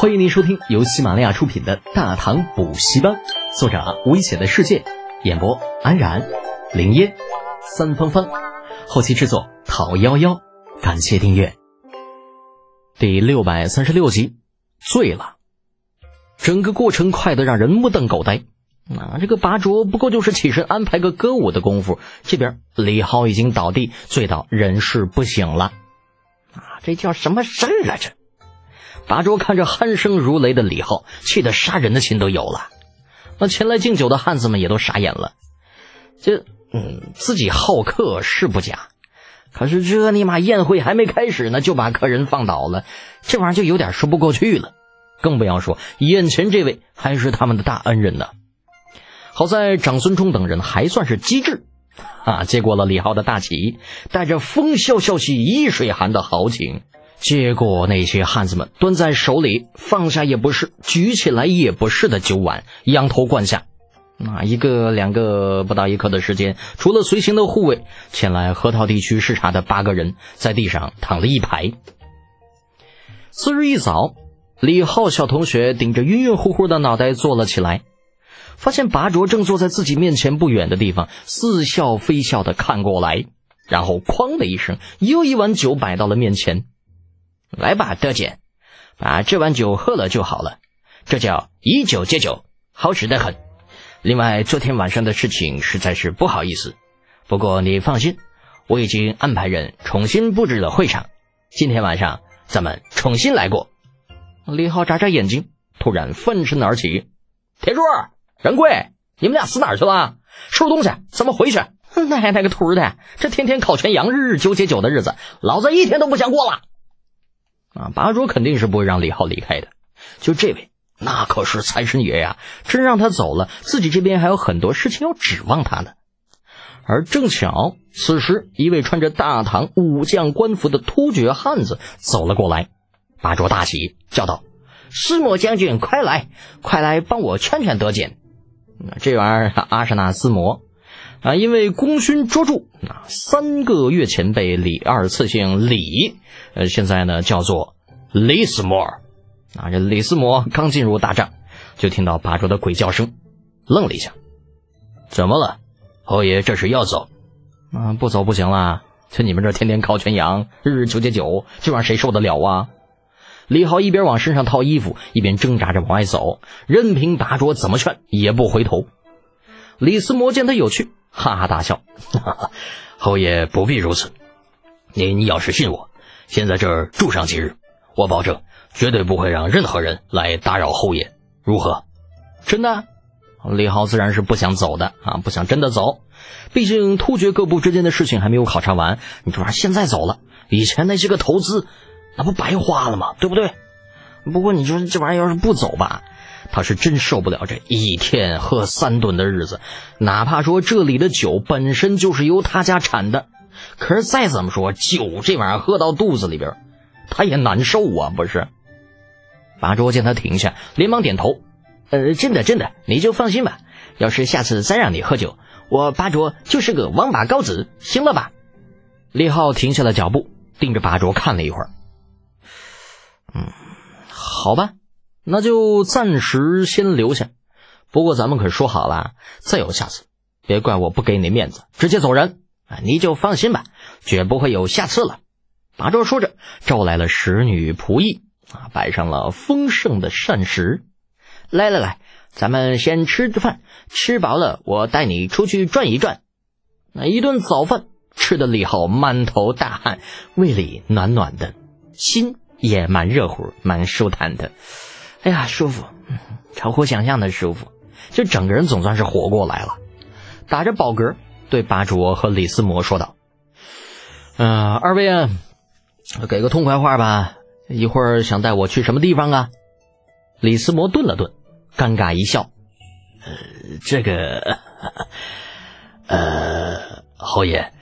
欢迎您收听由喜马拉雅出品的《大唐补习班》，作者危险的世界，演播安然、林烟、三芳芳，后期制作陶幺幺。感谢订阅。第六百三十六集，醉了。整个过程快得让人目瞪口呆。啊，这个拔卓不过就是起身安排个歌舞的功夫，这边李浩已经倒地，醉到人事不省了。啊，这叫什么事儿啊？这！拔卓看着鼾声如雷的李浩，气得杀人的心都有了。那前来敬酒的汉子们也都傻眼了。这，嗯，自己好客是不假，可是这尼玛宴会还没开始呢，就把客人放倒了，这玩意儿就有点说不过去了。更不要说眼前这位还是他们的大恩人呢。好在长孙冲等人还算是机智，啊，接过了李浩的大旗，带着风萧萧兮易水寒的豪情。接过那些汉子们端在手里，放下也不是，举起来也不是的酒碗，仰头灌下。那一个两个不到一刻的时间，除了随行的护卫，前来河套地区视察的八个人，在地上躺了一排。次日一早，李浩小同学顶着晕晕乎乎的脑袋坐了起来，发现拔卓正坐在自己面前不远的地方，似笑非笑的看过来，然后哐的一声，又一碗酒摆到了面前。来吧，德姐，把这碗酒喝了就好了。这叫以酒解酒，好使得很。另外，昨天晚上的事情实在是不好意思。不过你放心，我已经安排人重新布置了会场。今天晚上咱们重新来过。李浩眨眨眼睛，突然翻身而起：“铁柱、任贵，你们俩死哪儿去了？收拾东西，咱们回去。”奶奶个兔的，这天天烤全羊、日日酒解酒的日子，老子一天都不想过了。啊，拔卓肯定是不会让李浩离开的。就这位，那可是财神爷呀！真让他走了，自己这边还有很多事情要指望他呢。而正巧，此时一位穿着大唐武将官服的突厥汉子走了过来，拔卓大喜，叫道：“石磨将军，快来，快来帮我劝劝德简。”这玩意儿，阿什纳斯摩啊，因为功勋卓著，啊，三个月前被李二次姓李，呃，现在呢叫做李斯摩尔。啊，这李斯摩刚进入大帐，就听到拔卓的鬼叫声，愣了一下。怎么了，侯爷？这是要走？啊，不走不行了。就你们这天天烤全羊，日日酒解酒，这玩意谁受得了啊？李浩一边往身上套衣服，一边挣扎着往外走，任凭拔卓怎么劝，也不回头。李斯摩见他有趣。哈哈大笑，哈哈，侯爷不必如此。您要是信我，先在这儿住上几日，我保证绝对不会让任何人来打扰侯爷。如何？真的？李浩自然是不想走的啊，不想真的走。毕竟突厥各部之间的事情还没有考察完，你这玩意现在走了，以前那些个投资，那不白花了吗？对不对？不过你说这玩意儿要是不走吧？他是真受不了这一天喝三顿的日子，哪怕说这里的酒本身就是由他家产的，可是再怎么说，酒这玩意儿喝到肚子里边，他也难受啊，不是？八卓见他停下，连忙点头：“呃，真的，真的，你就放心吧。要是下次再让你喝酒，我八卓就是个王八羔子，行了吧？”李浩停下了脚步，盯着八卓看了一会儿，嗯，好吧。那就暂时先留下，不过咱们可说好了，再有下次，别怪我不给你面子，直接走人。啊，你就放心吧，绝不会有下次了。拔卓说着，招来了使女仆役，啊，摆上了丰盛的膳食。来来来，咱们先吃着饭，吃饱了我带你出去转一转。那一顿早饭吃的李浩满头大汗，胃里暖暖的，心也蛮热乎，蛮舒坦的。哎呀，舒服，超乎想象的舒服，就整个人总算是活过来了。打着饱嗝，对巴卓和李斯摩说道：“嗯，二位啊，给个痛快话吧，一会儿想带我去什么地方啊？”李斯摩顿了顿，尴尬一笑：“呃，这个，呃，侯爷，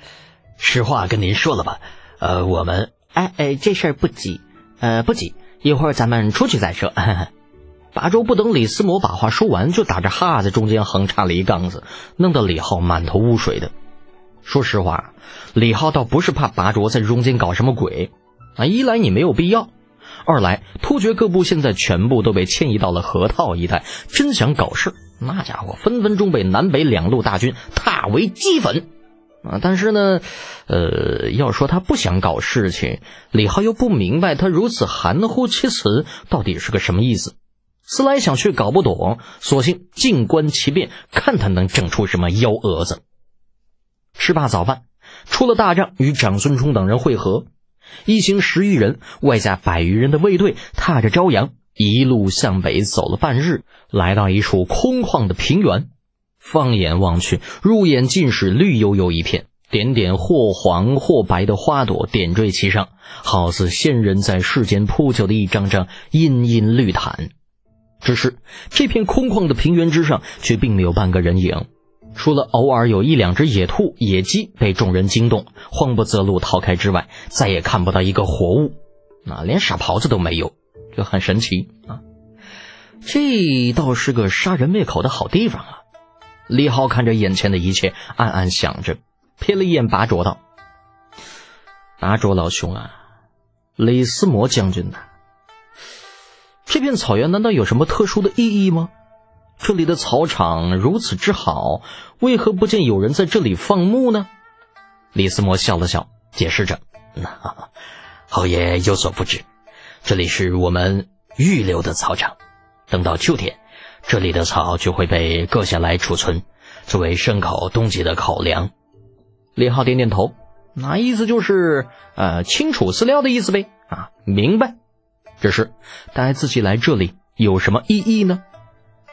实话跟您说了吧，呃，我们……哎哎，这事儿不急，呃，不急。”一会儿咱们出去再说。八周不等李思摩把话说完，就打着哈在中间横插了一杠子，弄得李浩满头雾水的。说实话，李浩倒不是怕拔卓在中间搞什么鬼啊，一来你没有必要，二来突厥各部现在全部都被迁移到了河套一带，真想搞事，那家伙分分钟被南北两路大军踏为齑粉。啊，但是呢，呃，要说他不想搞事情，李浩又不明白他如此含糊其辞到底是个什么意思。思来想去搞不懂，索性静观其变，看他能整出什么幺蛾子。吃罢早饭，出了大帐与长孙冲等人会合，一行十余人，外加百余人的卫队，踏着朝阳，一路向北走了半日，来到一处空旷的平原。放眼望去，入眼尽是绿油油一片，点点或黄或白的花朵点缀其上，好似仙人在世间铺就的一张张茵茵绿毯。只是这片空旷的平原之上，却并没有半个人影，除了偶尔有一两只野兔、野鸡被众人惊动，慌不择路逃开之外，再也看不到一个活物。啊连傻狍子都没有，就很神奇啊！这倒是个杀人灭口的好地方啊！李浩看着眼前的一切，暗暗想着，瞥了一眼拔卓道：“拔卓老兄啊，李思摩将军呐。”这片草原难道有什么特殊的意义吗？这里的草场如此之好，为何不见有人在这里放牧呢？李思摩笑了笑，解释着：“那侯爷有所不知，这里是我们预留的草场，等到秋天，这里的草就会被割下来储存，作为牲口冬季的口粮。”李浩点点头，那意思就是呃，清楚饲料的意思呗。啊，明白。只是带自己来这里有什么意义呢？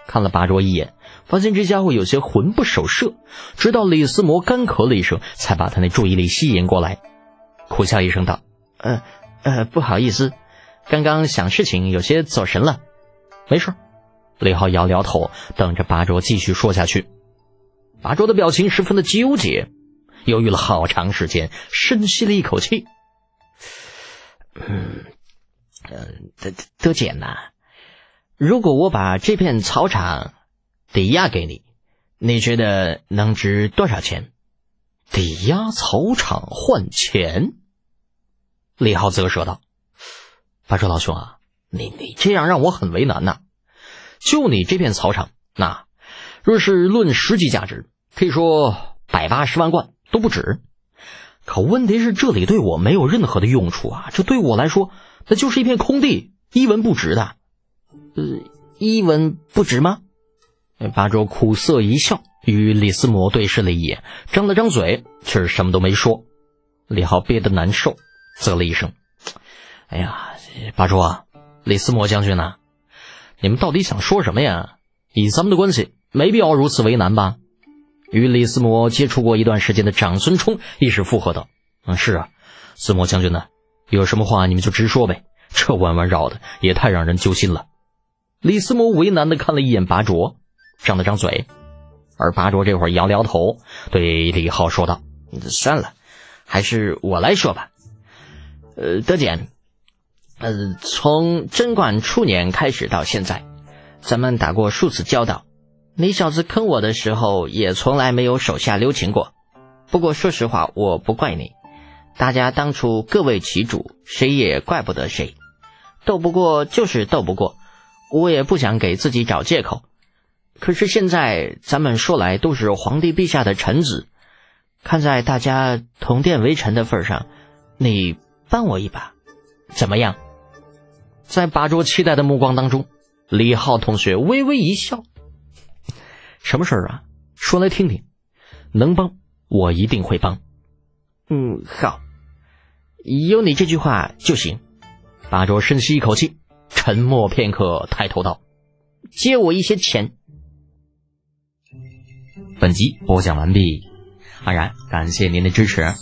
看了八卓一眼，发现这家伙有些魂不守舍。直到李思摩干咳了一声，才把他那注意力吸引过来，苦笑一声道：“呃呃，不好意思，刚刚想事情有些走神了。没事。”李浩摇摇头，等着八卓继续说下去。八卓的表情十分的纠结，犹豫了好长时间，深吸了一口气，嗯。呃，德德简呐，如果我把这片草场抵押给你，你觉得能值多少钱？抵押草场换钱？李浩啧舌道：“八叔老兄啊，你你这样让我很为难呐。就你这片草场，那若是论实际价值，可以说百八十万贯都不止。可问题是，这里对我没有任何的用处啊！这对我来说……”那就是一片空地，一文不值的。呃，一文不值吗？八周苦涩一笑，与李思摩对视了一眼，张了张嘴，却是什么都没说。李浩憋得难受，啧了一声：“哎呀，八周啊，李思摩将军呢，你们到底想说什么呀？以咱们的关系，没必要如此为难吧？”与李思摩接触过一段时间的长孙冲一时附和道：“嗯，是啊，思摩将军呢？”有什么话你们就直说呗，这弯弯绕的也太让人揪心了。李思摩为难的看了一眼拔卓，张了张嘴，而拔卓这会儿摇了摇头，对李浩说道：“算了，还是我来说吧。呃，德简，呃，从贞观初年开始到现在，咱们打过数次交道。你小子坑我的时候，也从来没有手下留情过。不过说实话，我不怪你。”大家当初各为其主，谁也怪不得谁。斗不过就是斗不过，我也不想给自己找借口。可是现在咱们说来都是皇帝陛下的臣子，看在大家同殿为臣的份上，你帮我一把，怎么样？在八桌期待的目光当中，李浩同学微微一笑：“什么事儿啊？说来听听。能帮，我一定会帮。”嗯，好，有你这句话就行。八卓深吸一口气，沉默片刻，抬头道：“借我一些钱。”本集播讲完毕，安然感谢您的支持。